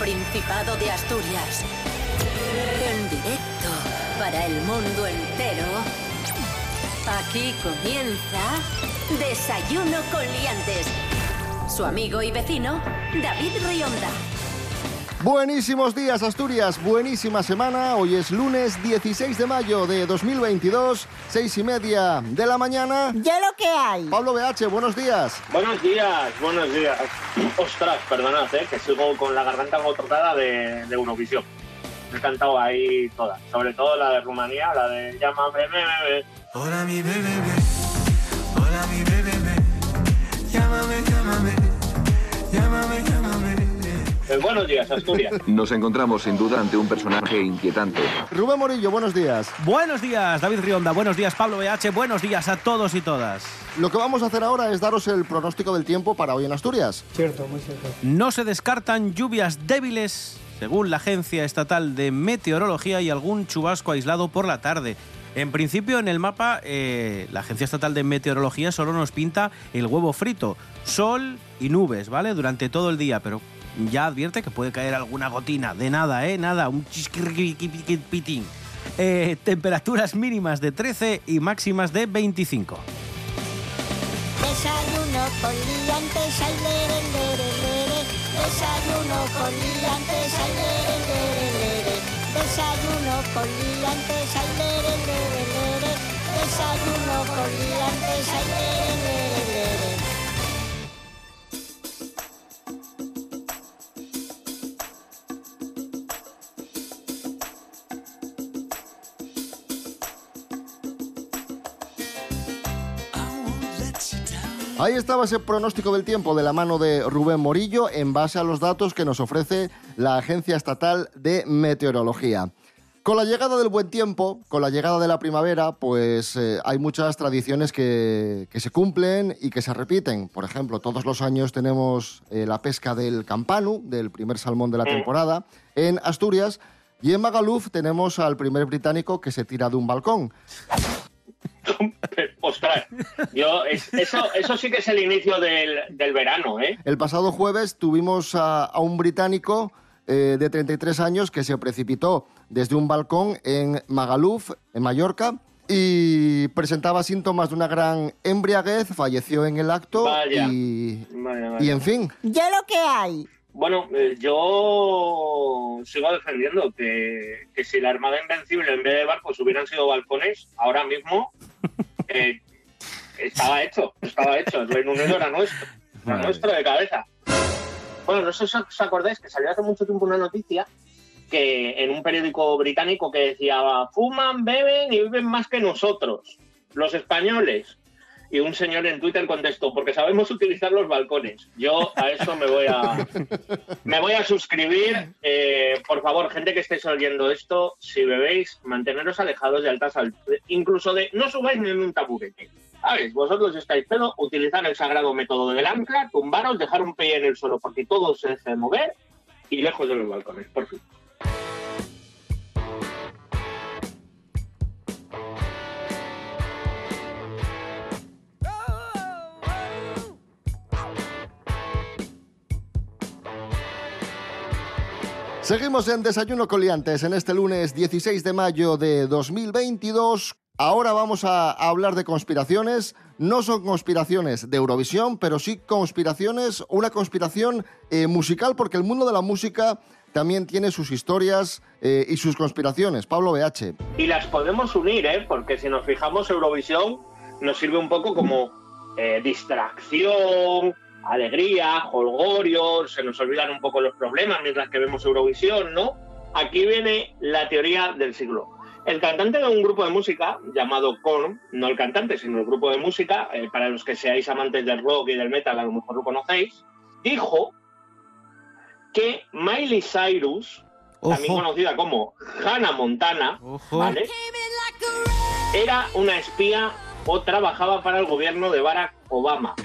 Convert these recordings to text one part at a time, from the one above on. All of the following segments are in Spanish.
Principado de Asturias. En directo para el mundo entero. Aquí comienza Desayuno con Liantes. Su amigo y vecino, David Rionda. Buenísimos días Asturias, buenísima semana. Hoy es lunes 16 de mayo de 2022, seis y media de la mañana. Ya lo que hay. Pablo BH, buenos días. Buenos días, buenos días. Ostras, perdonad, eh, que sigo con la garganta agotada de, de Eurovisión. He cantado ahí todas, sobre todo la de Rumanía, la de Llámame, bebé. Hola mi bebé, hola mi bebé, llámame, Eh, buenos días, Asturias. Nos encontramos sin duda ante un personaje inquietante. Rubén Morillo, buenos días. Buenos días, David Rionda. Buenos días, Pablo BH. Buenos días a todos y todas. Lo que vamos a hacer ahora es daros el pronóstico del tiempo para hoy en Asturias. Cierto, muy cierto. No se descartan lluvias débiles, según la Agencia Estatal de Meteorología, y algún chubasco aislado por la tarde. En principio, en el mapa, eh, la Agencia Estatal de Meteorología solo nos pinta el huevo frito, sol y nubes, ¿vale? Durante todo el día, pero ya advierte que puede caer alguna gotina. De nada, ¿eh? Nada, un chisquirriquipitín. Eh, temperaturas mínimas de 13 y máximas de 25. Desayuno con liantes, ay, lere, lere, lere. Desayuno con liantes, ay, lere, lere, lere. Desayuno con liantes, ay, lere, lere, lere. Desayuno con liantes, ay, lere, lere. Ahí estaba ese pronóstico del tiempo de la mano de Rubén Morillo en base a los datos que nos ofrece la Agencia Estatal de Meteorología. Con la llegada del buen tiempo, con la llegada de la primavera, pues eh, hay muchas tradiciones que, que se cumplen y que se repiten. Por ejemplo, todos los años tenemos eh, la pesca del campanu, del primer salmón de la temporada, en Asturias. Y en Magaluf tenemos al primer británico que se tira de un balcón. Ostras, yo, es- eso, eso sí que es el inicio del, del verano, ¿eh? El pasado jueves tuvimos a, a un británico eh, de 33 años que se precipitó desde un balcón en Magaluf, en Mallorca, y presentaba síntomas de una gran embriaguez, falleció en el acto Vaya. y, Vaya, vaya. y, en fin, Ya lo que hay. Bueno, eh, yo sigo defendiendo que, que si la Armada Invencible en vez de barcos hubieran sido balcones, ahora mismo eh, estaba hecho, estaba hecho. El Reino Unido era nuestro, era nuestro de cabeza. Bueno, no sé si os acordáis que salió hace mucho tiempo una noticia que en un periódico británico que decía fuman, beben y viven más que nosotros, los españoles. Y un señor en Twitter contestó, porque sabemos utilizar los balcones. Yo a eso me voy a, me voy a suscribir. Eh, por favor, gente que estéis oyendo esto, si bebéis, manteneros alejados de altas alturas. Incluso de no subáis ni en un taburete. ¿Sabes? Vosotros estáis pedo, utilizar el sagrado método del ancla, tumbaros, dejar un pie en el suelo porque todo se deje de mover y lejos de los balcones, por fin. Seguimos en Desayuno Coliantes en este lunes 16 de mayo de 2022. Ahora vamos a hablar de conspiraciones. No son conspiraciones de Eurovisión, pero sí conspiraciones, una conspiración eh, musical, porque el mundo de la música también tiene sus historias eh, y sus conspiraciones. Pablo BH. Y las podemos unir, ¿eh? Porque si nos fijamos, Eurovisión nos sirve un poco como eh, distracción, alegría, holgorio, se nos olvidan un poco los problemas mientras que vemos Eurovisión, ¿no? Aquí viene la teoría del siglo. El cantante de un grupo de música llamado Korn, no el cantante, sino el grupo de música, eh, para los que seáis amantes del rock y del metal, a lo mejor lo conocéis, dijo que Miley Cyrus, también conocida como Hannah Montana. ¿vale? era una espía o trabajaba para el gobierno de Barack Obama.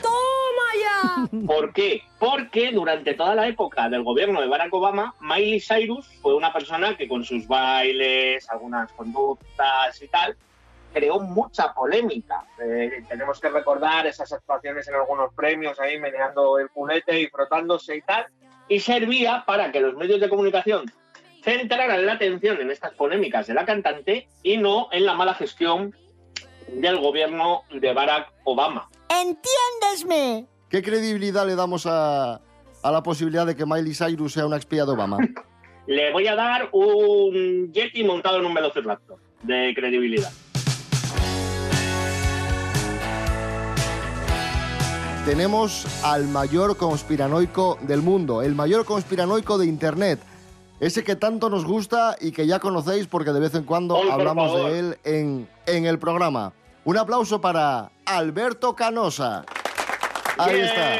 ¿Por qué? Porque durante toda la época del gobierno de Barack Obama, Miley Cyrus fue una persona que con sus bailes, algunas conductas y tal, creó mucha polémica. Eh, tenemos que recordar esas actuaciones en algunos premios ahí meneando el culete y frotándose y tal. y servía para que los medios de comunicación centraran la atención en estas polémicas de la cantante y no en la mala gestión del gobierno de Barack Obama. ¡Entiéndesme! ¿Qué credibilidad le damos a, a la posibilidad de que Miley Cyrus sea una espía de Obama? Le voy a dar un Yeti montado en un Velociraptor de credibilidad. Tenemos al mayor conspiranoico del mundo, el mayor conspiranoico de Internet. Ese que tanto nos gusta y que ya conocéis porque de vez en cuando hablamos de él en, en el programa. Un aplauso para Alberto Canosa. Ahí está.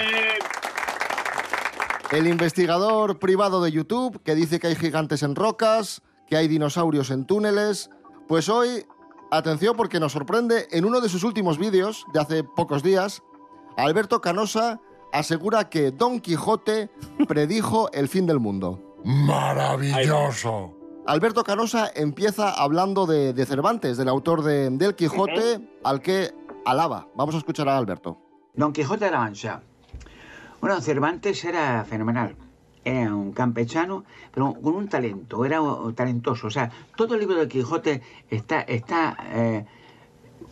El investigador privado de YouTube que dice que hay gigantes en rocas, que hay dinosaurios en túneles. Pues hoy, atención porque nos sorprende, en uno de sus últimos vídeos de hace pocos días, Alberto Canosa asegura que Don Quijote predijo el fin del mundo. Maravilloso. Alberto Canosa empieza hablando de, de Cervantes, del autor de, del Quijote, al que alaba. Vamos a escuchar a Alberto. Don Quijote de la Mancha. Bueno, Cervantes era fenomenal. Era un campechano, pero con un talento, era talentoso. O sea, todo el libro de Quijote está, está eh,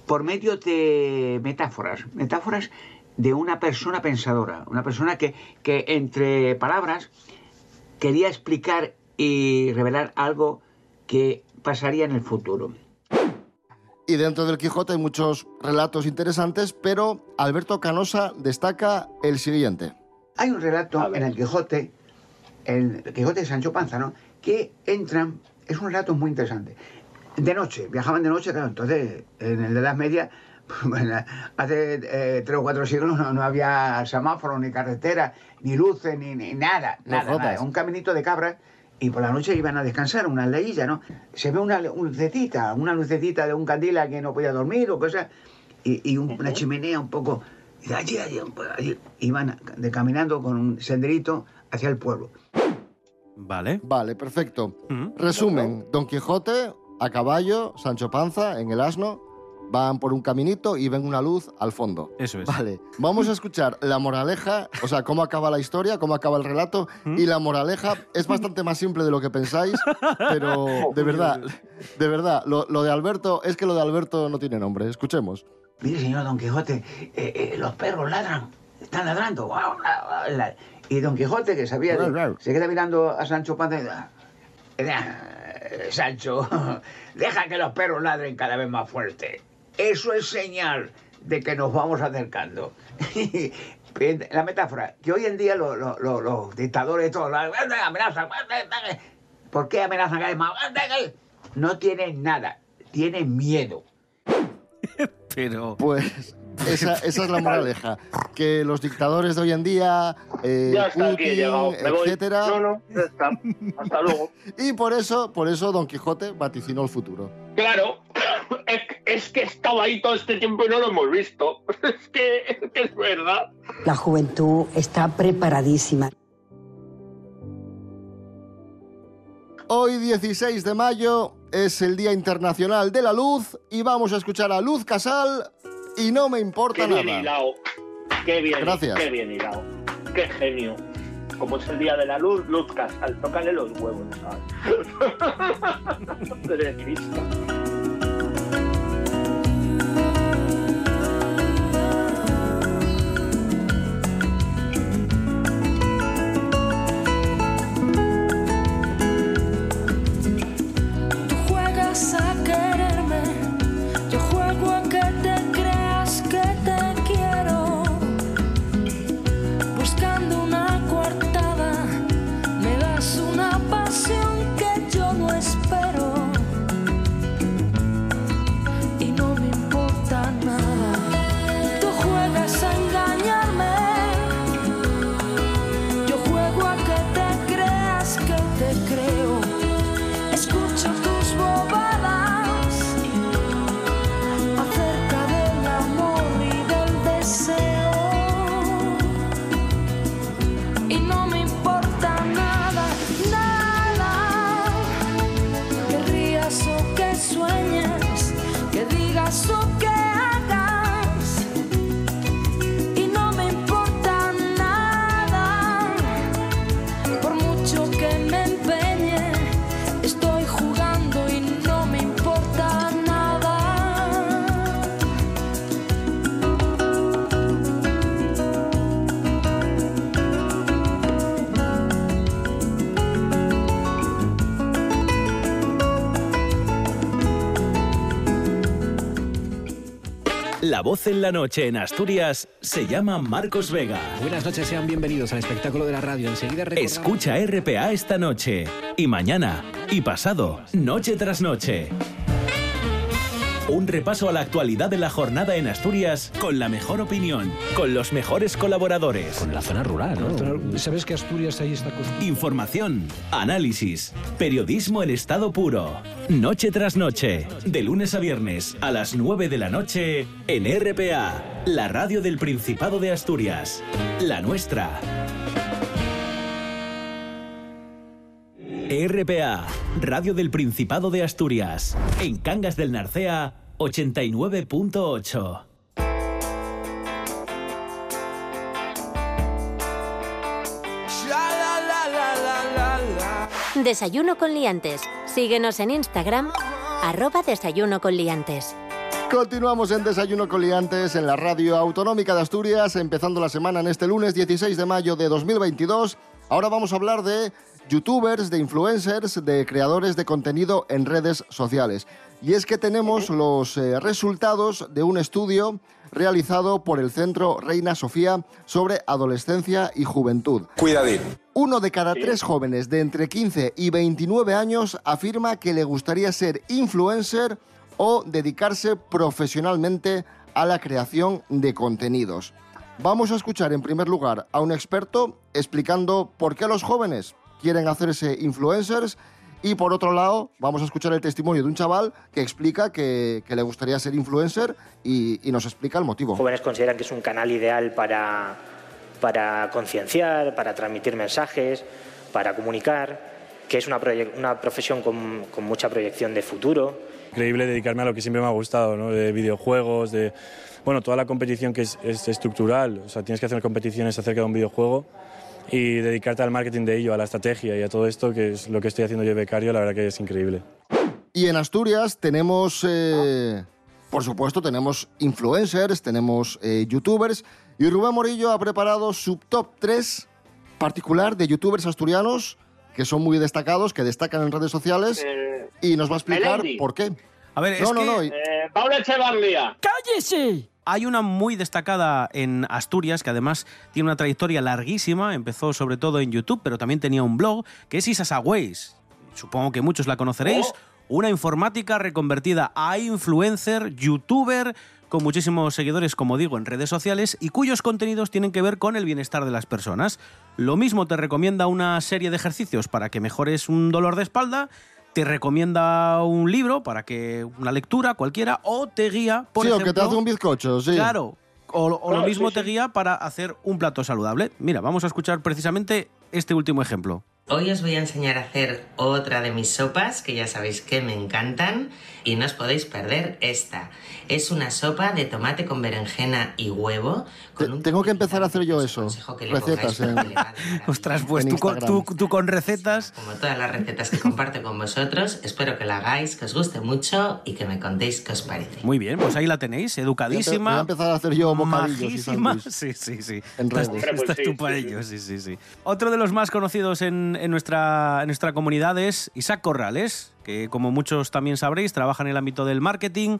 por medio de metáforas, metáforas de una persona pensadora, una persona que, que entre palabras quería explicar y revelar algo que pasaría en el futuro. Y dentro del Quijote hay muchos relatos interesantes, pero Alberto Canosa destaca el siguiente. Hay un relato en el Quijote, el Quijote de Sancho Panza, ¿no? Que entran, es un relato muy interesante. De noche, viajaban de noche, claro, entonces en el de Edad Media, bueno, hace eh, tres o cuatro siglos no, no había semáforos, ni carretera, ni luces, ni, ni nada, nada, nada. Un caminito de cabras y por la noche iban a descansar, una aldeilla, ¿no? Se ve una, lucecita, una lucecita de un candila que no podía dormir o cosas, y, y un- una chimenea un poco. Y de allí, allí, poco, allí. Iban de, caminando con un senderito hacia el pueblo. Vale. Vale, perfecto. Mm. Resumen, Don Quijote a caballo, Sancho Panza en el asno, van por un caminito y ven una luz al fondo. Eso es. Vale, vamos a escuchar la moraleja, o sea, cómo acaba la historia, cómo acaba el relato, y la moraleja es bastante más simple de lo que pensáis, pero de verdad, de verdad, lo, lo de Alberto, es que lo de Alberto no tiene nombre, escuchemos. Mire, señor Don Quijote, eh, eh, los perros ladran, están ladrando. Y Don Quijote, que sabía, se queda mirando a Sancho Panza y dice, "Ah, eh, Sancho, deja que los perros ladren cada vez más fuerte. Eso es señal de que nos vamos acercando. La metáfora, que hoy en día lo- lo- lo- los dictadores todos la- amenazan. ¿Por qué amenazan cada vez más? No tienen nada, tienen miedo. Pero. Pues esa, esa es la moraleja, que los dictadores de hoy en día, eh, Ya está aquí, Putin, llegado. Me voy. etcétera, No, no, ya está. Hasta luego. y por eso, por eso Don Quijote vaticinó el futuro. Claro, es, es que estaba ahí todo este tiempo y no lo hemos visto. Es que es, que es verdad. La juventud está preparadísima. Hoy 16 de mayo es el Día Internacional de la Luz y vamos a escuchar a Luz Casal y no me importa Qué bien nada. hilado. Qué bien, Gracias. qué bien hilado. Qué genio. Como es el día de la luz, Luz Casal, tócale los huevos, ¿sabes? Madre Cristo. Voz en la noche en Asturias se llama Marcos Vega. Buenas noches, sean bienvenidos al espectáculo de la radio. Enseguida Escucha RPA esta noche, y mañana, y pasado, noche tras noche. Un repaso a la actualidad de la jornada en Asturias con la mejor opinión, con los mejores colaboradores. Con la zona rural, ¿no? ¿Sabes que Asturias ahí está Información, análisis, periodismo en estado puro. Noche tras noche, de lunes a viernes a las 9 de la noche en RPA, la radio del Principado de Asturias. La nuestra. RPA, Radio del Principado de Asturias. En Cangas del Narcea, 89.8. Desayuno con liantes. Síguenos en Instagram, arroba desayuno con liantes. Continuamos en Desayuno con Liantes en la Radio Autonómica de Asturias, empezando la semana en este lunes 16 de mayo de 2022. Ahora vamos a hablar de youtubers, de influencers, de creadores de contenido en redes sociales. Y es que tenemos los eh, resultados de un estudio realizado por el Centro Reina Sofía sobre adolescencia y juventud. Cuidadín. Uno de cada tres jóvenes de entre 15 y 29 años afirma que le gustaría ser influencer o dedicarse profesionalmente a la creación de contenidos. Vamos a escuchar en primer lugar a un experto explicando por qué los jóvenes quieren hacerse influencers y por otro lado vamos a escuchar el testimonio de un chaval que explica que, que le gustaría ser influencer y, y nos explica el motivo. jóvenes consideran que es un canal ideal para, para concienciar, para transmitir mensajes, para comunicar, que es una, proye- una profesión con, con mucha proyección de futuro. Increíble dedicarme a lo que siempre me ha gustado, ¿no? de videojuegos, de bueno, toda la competición que es, es estructural, o sea, tienes que hacer competiciones acerca de un videojuego y dedicarte al marketing de ello, a la estrategia y a todo esto, que es lo que estoy haciendo yo de becario, la verdad que es increíble. Y en Asturias tenemos, eh, por supuesto, tenemos influencers, tenemos eh, youtubers. Y Rubén Morillo ha preparado su top 3 particular de youtubers asturianos que son muy destacados, que destacan en redes sociales. y nos va a explicar Melendi. por qué. A ver, no, es no, que- no. Eh, Paula Echevarría. ¡Cállese! Hay una muy destacada en Asturias que además tiene una trayectoria larguísima. Empezó sobre todo en YouTube, pero también tenía un blog que es Isasa Ways. Supongo que muchos la conoceréis. Una informática reconvertida a influencer, youtuber, con muchísimos seguidores, como digo, en redes sociales y cuyos contenidos tienen que ver con el bienestar de las personas. Lo mismo te recomienda una serie de ejercicios para que mejores un dolor de espalda, te recomienda un libro para que una lectura cualquiera o te guía, por sí, o ejemplo, que te hace un bizcocho, sí. Claro. O, o lo Claro, mismo sí, te sí. guía para hacer un plato saludable. Mira, vamos a escuchar precisamente este último ejemplo. Hoy os voy a enseñar a hacer otra de mis sopas que ya sabéis que me encantan y no os podéis perder esta. Es una sopa de tomate con berenjena y huevo. Te- tengo que empezar a hacer yo eso. que le Recetas pongáis en, Ostras, pues tú con, tú- tú con recetas. Como todas las recetas que comparto con vosotros, espero que la hagáis, que os guste mucho y que me contéis qué os parece. Muy bien, pues ahí la tenéis, educadísima. Voy a empezar a hacer yo bocadillos y majísima. sándwich. Sí, sí, sí. En Estás, tú para ello, sí, sí, sí. Otro de los más conocidos en, en nuestra, en nuestra comunidad es Isaac Corrales, que como muchos también sabréis, trabaja en el ámbito del marketing,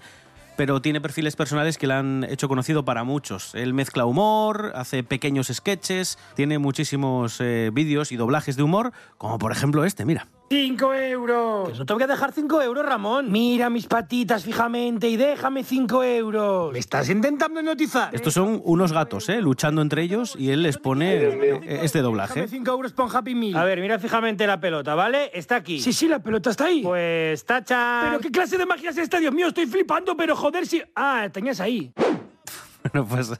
pero tiene perfiles personales que le han hecho conocido para muchos. Él mezcla humor, hace pequeños sketches, tiene muchísimos eh, vídeos y doblajes de humor, como por ejemplo este, mira. ¡Cinco euros! Que no te voy a dejar cinco euros, Ramón. Mira mis patitas fijamente y déjame cinco euros. ¿Me estás intentando hipnotizar? Estos son unos gatos, ¿eh? luchando entre ellos y él les pone eh, este doblaje. Déjame cinco euros por un Happy Meal. A ver, mira fijamente la pelota, ¿vale? Está aquí. Sí, sí, la pelota está ahí. Pues tacha. ¿Pero qué clase de magia es esta? Dios mío, estoy flipando, pero joder, si... Ah, tenías ahí. Bueno, pues,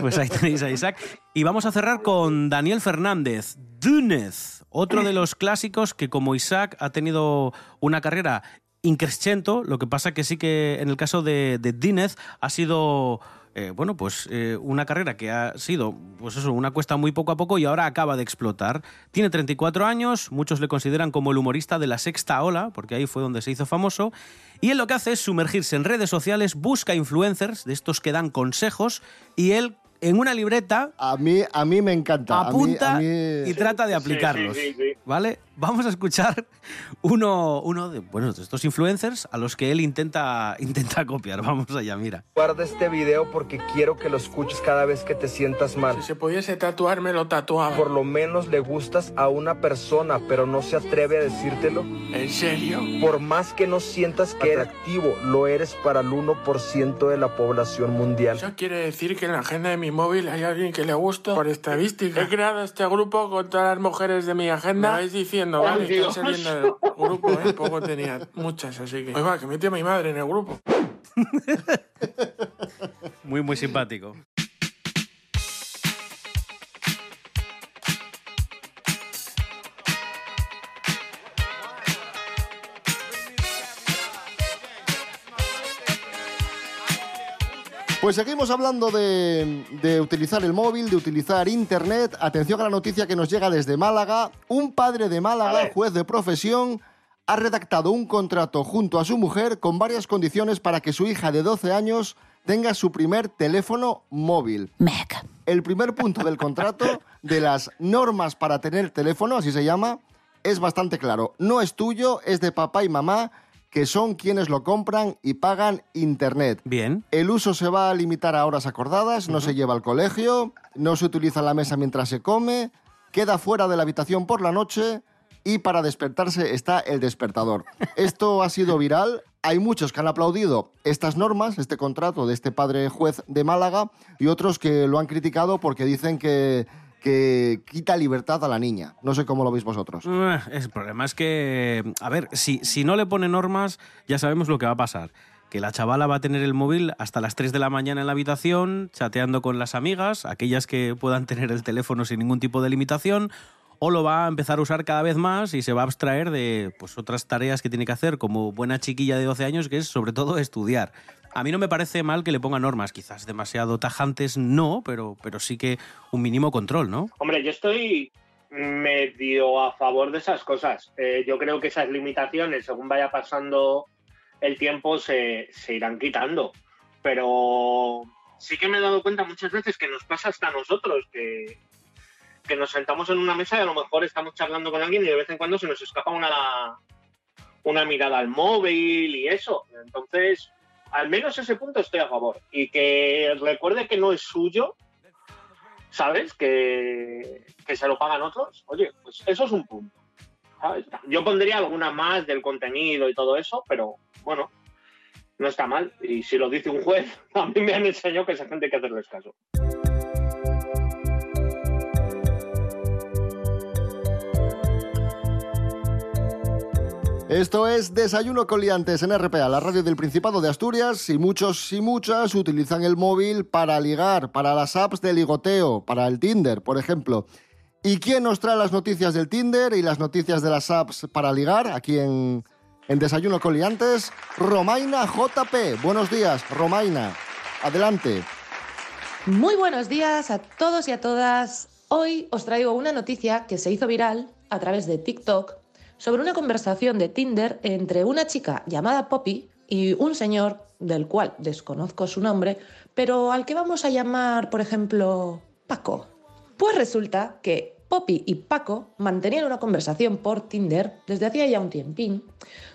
pues ahí tenéis a Isaac. Y vamos a cerrar con Daniel Fernández, Dúnez, otro de los clásicos que como Isaac ha tenido una carrera increscento, lo que pasa que sí que en el caso de, Dínez ha sido... eh, bueno, pues eh, una carrera que ha sido, pues eso, una cuesta muy poco a poco y ahora acaba de explotar. Tiene 34 años, muchos le consideran como el humorista de la sexta ola, porque ahí fue donde se hizo famoso, y él lo que hace es sumergirse en redes sociales, busca influencers, de estos que dan consejos, y él en una libreta A mí, a mí me encanta. A mí- apunta a mí- y trata de aplicarlos. ¿Vale? Vamos a escuchar uno, uno de, bueno, de estos influencers a los que él intenta, intenta copiar. Vamos allá, mira. Guarda este video porque quiero que lo escuches cada vez que te sientas mal. Si se pudiese tatuar, me lo tatuaba. Por lo menos le gustas a una persona, pero no se atreve a decírtelo. ¿En serio? Por más que no sientas que eres activo, lo eres para el 1% de la población mundial. Eso quiere decir que en la agenda de mi móvil hay alguien que le gusta por estadística. He creado este grupo con todas las mujeres de mi agenda. Me vais diciendo, vale, estoy saliendo del grupo, ¿eh? Poco tenía muchas, así que... Oiga, que metió a mi madre en el grupo. Muy, muy simpático. Pues seguimos hablando de, de utilizar el móvil, de utilizar internet. Atención a la noticia que nos llega desde Málaga. Un padre de Málaga, juez de profesión, ha redactado un contrato junto a su mujer con varias condiciones para que su hija de 12 años tenga su primer teléfono móvil. El primer punto del contrato, de las normas para tener teléfono, así se llama, es bastante claro. No es tuyo, es de papá y mamá, que son quienes lo compran y pagan internet. Bien. El uso se va a limitar a horas acordadas, no se lleva al colegio, no se utiliza la mesa mientras se come, queda fuera de la habitación por la noche y para despertarse está el despertador. Esto ha sido viral. Hay muchos que han aplaudido estas normas, este contrato de este padre juez de Málaga, y otros que lo han criticado porque dicen que, que quita libertad a la niña. No sé cómo lo veis vosotros. Eh, El problema es que, a ver, si, si no le pone normas, ya sabemos lo que va a pasar. Que la chavala va a tener el móvil hasta las 3 de la mañana en la habitación, chateando con las amigas, aquellas que puedan tener el teléfono sin ningún tipo de limitación, o lo va a empezar a usar cada vez más y se va a abstraer de pues, otras tareas que tiene que hacer como buena chiquilla de 12 años, que es sobre todo estudiar. A mí no me parece mal que le ponga normas, quizás demasiado tajantes no, pero, pero sí que un mínimo control, ¿no? Hombre, yo estoy medio a favor de esas cosas. Eh, yo creo que esas limitaciones, según vaya pasando el tiempo, se, se irán quitando. Pero sí que me he dado cuenta muchas veces que nos pasa hasta a nosotros, que, que nos sentamos en una mesa y a lo mejor estamos charlando con alguien y de vez en cuando se nos escapa una, una mirada al móvil y eso. Entonces, al menos ese punto estoy a favor. Y que recuerde que no es suyo, ¿sabes? Que, que se lo pagan otros. Oye, pues eso es un punto. Yo pondría alguna más del contenido y todo eso, pero bueno, no está mal. Y si lo dice un juez, a mí me han enseñado que esa gente hay que hacerles caso. Esto es Desayuno con Liantes en RPA, la radio del Principado de Asturias, y muchos y muchas utilizan el móvil para ligar, para las apps de ligoteo, para el Tinder, por ejemplo. ¿Y quién nos trae las noticias del Tinder y las noticias de las apps para ligar aquí en, en Desayuno con Liantes? Romaina JP. Buenos días, Romaina. Adelante. Muy buenos días a todos y a todas. Hoy os traigo una noticia que se hizo viral a través de TikTok sobre una conversación de Tinder entre una chica llamada Poppy y un señor del cual desconozco su nombre, pero al que vamos a llamar, por ejemplo, Paco. Pues resulta que Poppy y Paco mantenían una conversación por Tinder desde hacía ya un tiempín,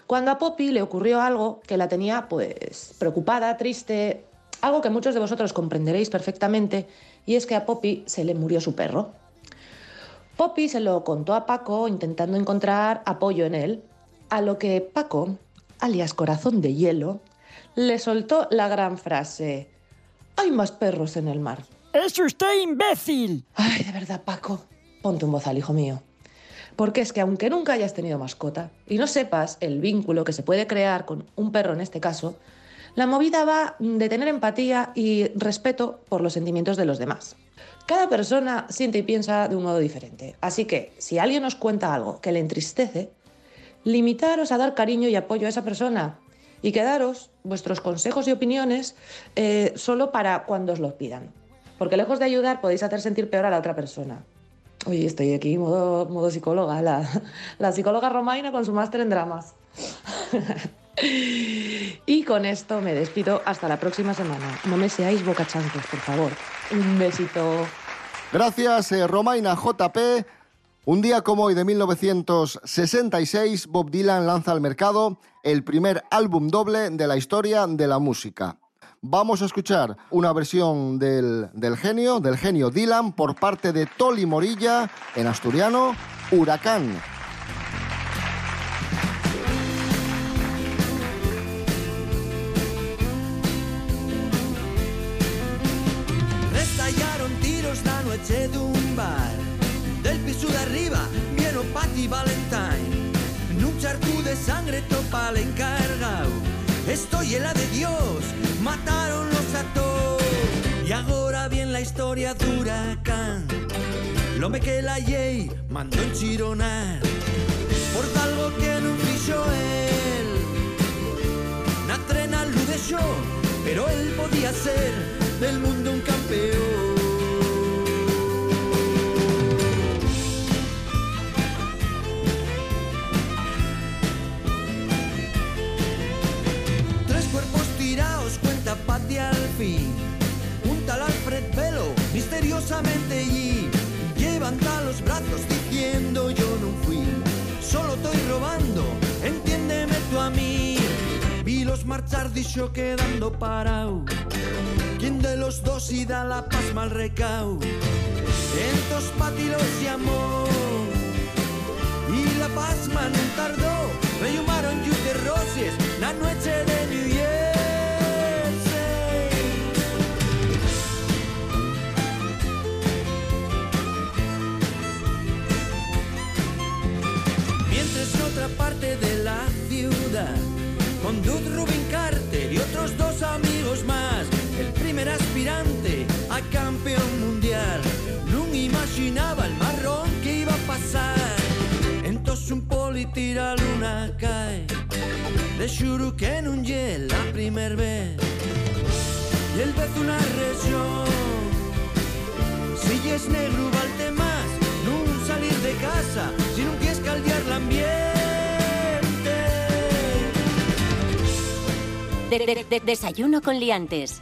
cuando a Poppy le ocurrió algo que la tenía pues preocupada, triste, algo que muchos de vosotros comprenderéis perfectamente, y es que a Poppy se le murió su perro. Poppy se lo contó a Paco intentando encontrar apoyo en él, a lo que Paco, alias corazón de hielo, le soltó la gran frase, hay más perros en el mar. ¡Es usted imbécil! Ay, de verdad, Paco, ponte un bozal, hijo mío. Porque es que aunque nunca hayas tenido mascota y no sepas el vínculo que se puede crear con un perro en este caso, la movida va de tener empatía y respeto por los sentimientos de los demás. Cada persona siente y piensa de un modo diferente. Así que, si alguien os cuenta algo que le entristece, limitaros a dar cariño y apoyo a esa persona y quedaros vuestros consejos y opiniones eh, solo para cuando os los pidan. Porque lejos de ayudar podéis hacer sentir peor a la otra persona. Oye, estoy aquí modo, modo psicóloga, la, la psicóloga romaina con su máster en dramas. y con esto me despido hasta la próxima semana. No me seáis bocachancos, por favor. Un besito. Gracias, eh, Romaina JP. Un día como hoy de 1966, Bob Dylan lanza al mercado el primer álbum doble de la historia de la música. Vamos a escuchar una versión del, del genio, del genio Dylan, por parte de Toli Morilla, en asturiano, Huracán. La noche de un bar. Del piso de arriba vieron Patti Valentine. En un de sangre topa el encargado Estoy en la de Dios, mataron los a todos Y ahora bien la historia de Huracán. Lo me que la mandó enchironar. Por algo que no fixo él. Na trena lo dejó, pero él podía ser del mundo un campeón. Al fin. Un tal Alfred Velo, misteriosamente allí. Levanta los brazos diciendo yo no fui. Solo estoy robando, entiéndeme tú a mí. Vi los marchar, dicho quedando parado. ¿Quién de los dos y da la paz mal recao? Entos Pati los llamó. Y la paz man tardó. Me llamaron de Roses, la noche de New parte de la ciudad, con Dud Rubin Carter y otros dos amigos más, el primer aspirante a campeón mundial. No imaginaba el marrón que iba a pasar. Entonces un poli tira luna cae. De que non lle la primer vez. Y el vez una región. Si es negro valte más, nun salir de casa, De- de- de- desayuno con liantes.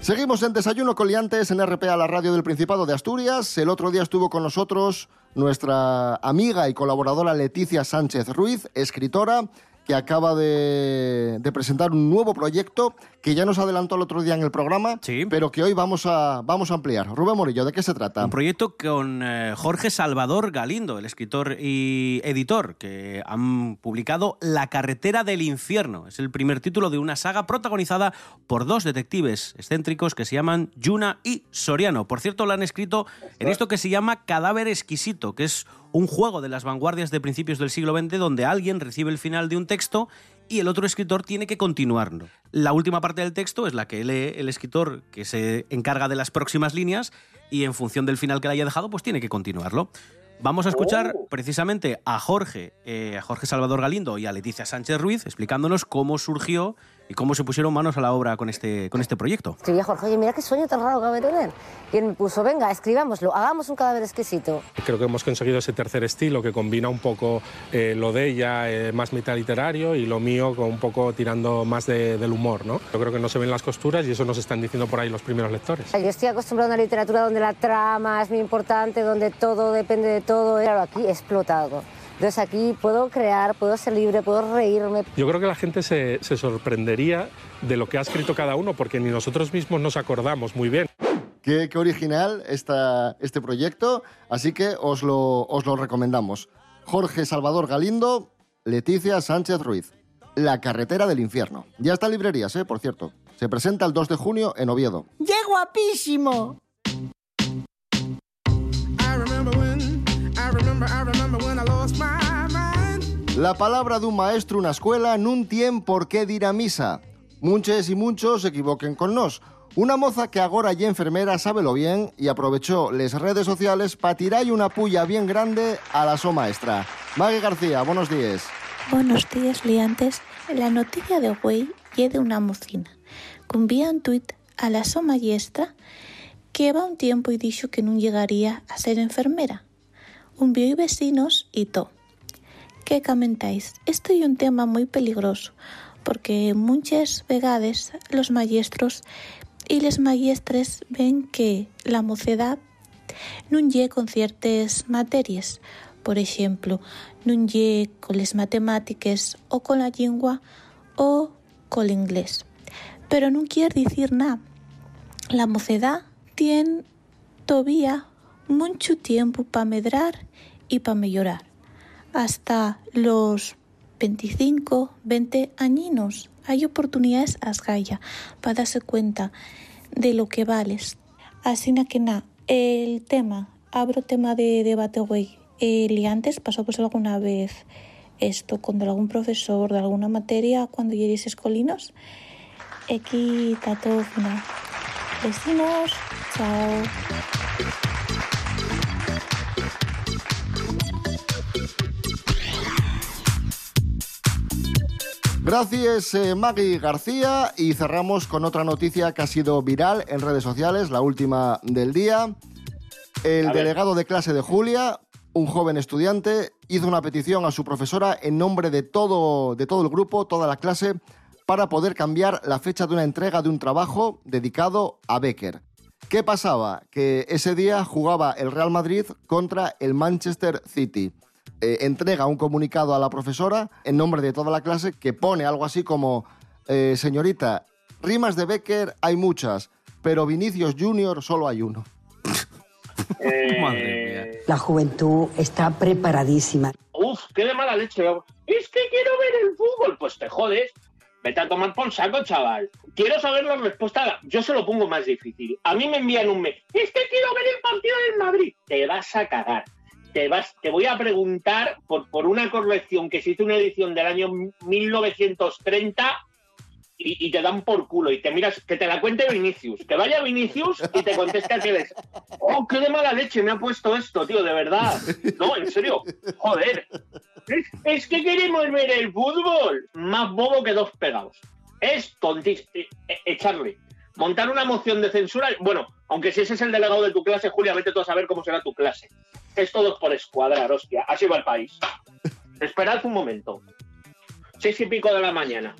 Seguimos en Desayuno con Liantes en RPA, la radio del Principado de Asturias. El otro día estuvo con nosotros nuestra amiga y colaboradora Leticia Sánchez Ruiz, escritora, que acaba de, de presentar un nuevo proyecto que ya nos adelantó el otro día en el programa, pero que hoy vamos a, vamos a ampliar. Rubén Morillo, ¿de qué se trata? Un proyecto con eh, Jorge Salvador Galindo, el escritor y editor, que han publicado La carretera del infierno. Es el primer título de una saga protagonizada por dos detectives excéntricos que se llaman Yuna y Soriano. Por cierto, lo han escrito en esto que se llama Cadáver Exquisito, que es un juego de las vanguardias de principios del siglo XX donde alguien recibe el final de un texto y el otro escritor tiene que continuarlo. La última parte del texto es la que lee el escritor que se encarga de las próximas líneas y en función del final que le haya dejado, pues tiene que continuarlo. Vamos a escuchar precisamente a Jorge, eh, a Jorge Salvador Galindo y a Leticia Sánchez Ruiz explicándonos cómo surgió y cómo se pusieron manos a la obra con este, con este proyecto. Escribí a Jorge, oye, mira qué sueño tan raro que acabo de tener. Y él me puso, venga, escribámoslo, hagamos un cadáver exquisito. Creo que hemos conseguido ese tercer estilo que combina un poco eh, lo de ella eh, más mitad literario y lo mío con un poco tirando más de- del humor, ¿no? Yo creo que no se ven las costuras y eso nos están diciendo por ahí los primeros lectores. Yo estoy acostumbrado a una literatura donde la trama es muy importante, donde todo depende de todo. Claro, aquí explotado. Entonces aquí puedo crear, puedo ser libre, puedo reírme. Yo creo que la gente se, se sorprendería de lo que ha escrito cada uno porque ni nosotros mismos nos acordamos muy bien. Qué, qué original esta, este proyecto, así que os lo, os lo recomendamos. Jorge Salvador Galindo, Leticia Sánchez Ruiz. La carretera del infierno. Ya está en librerías, ¿eh? por cierto. Se presenta el 2 de junio en Oviedo. ¡Qué guapísimo! I remember when, I remember, I remember La palabra de un maestro, una escuela, nun tien por qué dir a misa. Muchos y muchos se equivoquen con nos. Una moza que agora ya enfermera sábelo bien y aprovechó les redes sociales para tirar una puya bien grande a la so maestra. Maggie García, buenos días. Buenos días, liantes. La noticia de hoy es de una mocina que envía un tuit a la so maestra que va un tiempo y dijo que no llegaría a ser enfermera. Un y vecinos y to. ¿Qué comentáis? Esto es un tema muy peligroso porque muchas vegades los maestros y les maestres ven que la mocedad no lle con ciertas materias Por exemplo, non lle con les matemátiques ou con la lingua ou con l'inglés. Pero non quiere dicir nada. La mocedad tiene todavía mucho tiempo para medrar y para mejorar. Hasta los 25, 20 añinos hay oportunidades a esgalla para darse cuenta de lo que vales. Así que na, el tema, abro tema de debate güey. El antes pasó pues alguna vez esto con algún profesor de alguna materia cuando llegues escolinos. Aquí está todo final. Vecinos, chao. Gracias eh, Maggie García y cerramos con otra noticia que ha sido viral en redes sociales, la última del día. El delegado de clase de Julia, un joven estudiante, hizo una petición a su profesora en nombre de todo, de todo el grupo, toda la clase, para poder cambiar la fecha de una entrega de un trabajo dedicado a Becker. ¿Qué pasaba? Que ese día jugaba el Real Madrid contra el Manchester City. Eh, entrega un comunicado a la profesora en nombre de toda la clase que pone algo así como, eh, señorita, rimas de Becker hay muchas, pero Vinicius Junior solo hay uno. Eh, La juventud está preparadísima. Uf, qué de mala leche. Es que quiero ver el fútbol. Pues te jodes. Vete a tomar por saco, chaval. Quiero saber la respuesta. Yo se lo pongo más difícil. A mí me envían un mail. Es que quiero ver el partido del Madrid. Te vas a cagar. Te, voy a preguntar por, por una corrección que se hizo una edición del año 1930 y, y te dan por culo y te miras, que te la cuente Vinicius, que vaya Vinicius y te conteste a que les, oh, qué de mala leche me ha puesto esto, tío, de verdad. No, en serio, joder. Es, que queremos ver el fútbol. Más bobo que dos pegados. Es. Echarle. Montar una moción de censura. Bueno, aunque si ese es el delegado de tu clase, Julia, vete tú a saber cómo será tu clase. Es todo por escuadrar, hostia. Así va el país. Esperad un momento. Seis y pico de la mañana.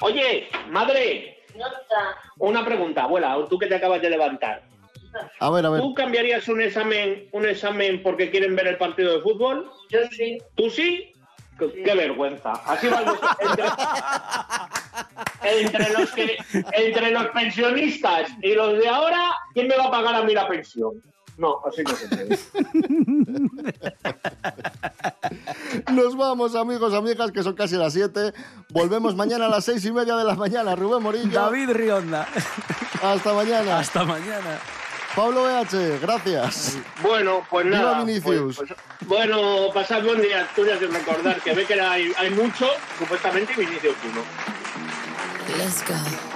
Oye, madre. Una pregunta, abuela, tú que te acabas de levantar. A ver, a ver. ¿Tú cambiarías un examen, un examen porque quieren ver el partido de fútbol? Yo sí. ¿Tú sí? Qué, qué vergüenza. Así va entre, entre los que, entre los pensionistas y los de ahora, ¿quién me va a pagar a mí la pensión? No, así no se puede. Nos vamos, amigos, amigas, que son casi las 7. Volvemos mañana a las seis y media de la mañana. Rubén Morillo. David Rionda. Hasta mañana. Hasta mañana. Pablo BH, gracias. Bueno, pues Viva nada. Vinicius. pues- pues- bueno, pasad buen día, tú ya sin recordar que ve que hay, hay mucho, supuestamente, y Vinicius uno. Let's go.